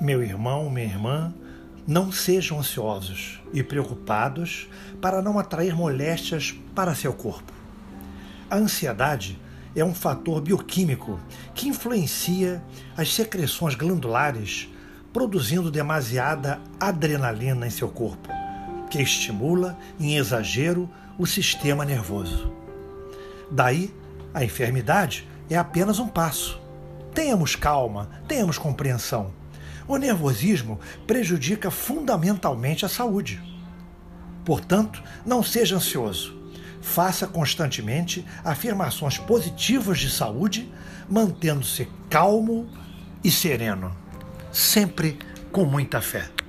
Meu irmão, minha irmã, não sejam ansiosos e preocupados para não atrair moléstias para seu corpo. A ansiedade é um fator bioquímico que influencia as secreções glandulares, produzindo demasiada adrenalina em seu corpo, que estimula em exagero o sistema nervoso. Daí, a enfermidade é apenas um passo. Tenhamos calma, tenhamos compreensão. O nervosismo prejudica fundamentalmente a saúde. Portanto, não seja ansioso faça constantemente afirmações positivas de saúde, mantendo-se calmo e sereno, sempre com muita fé.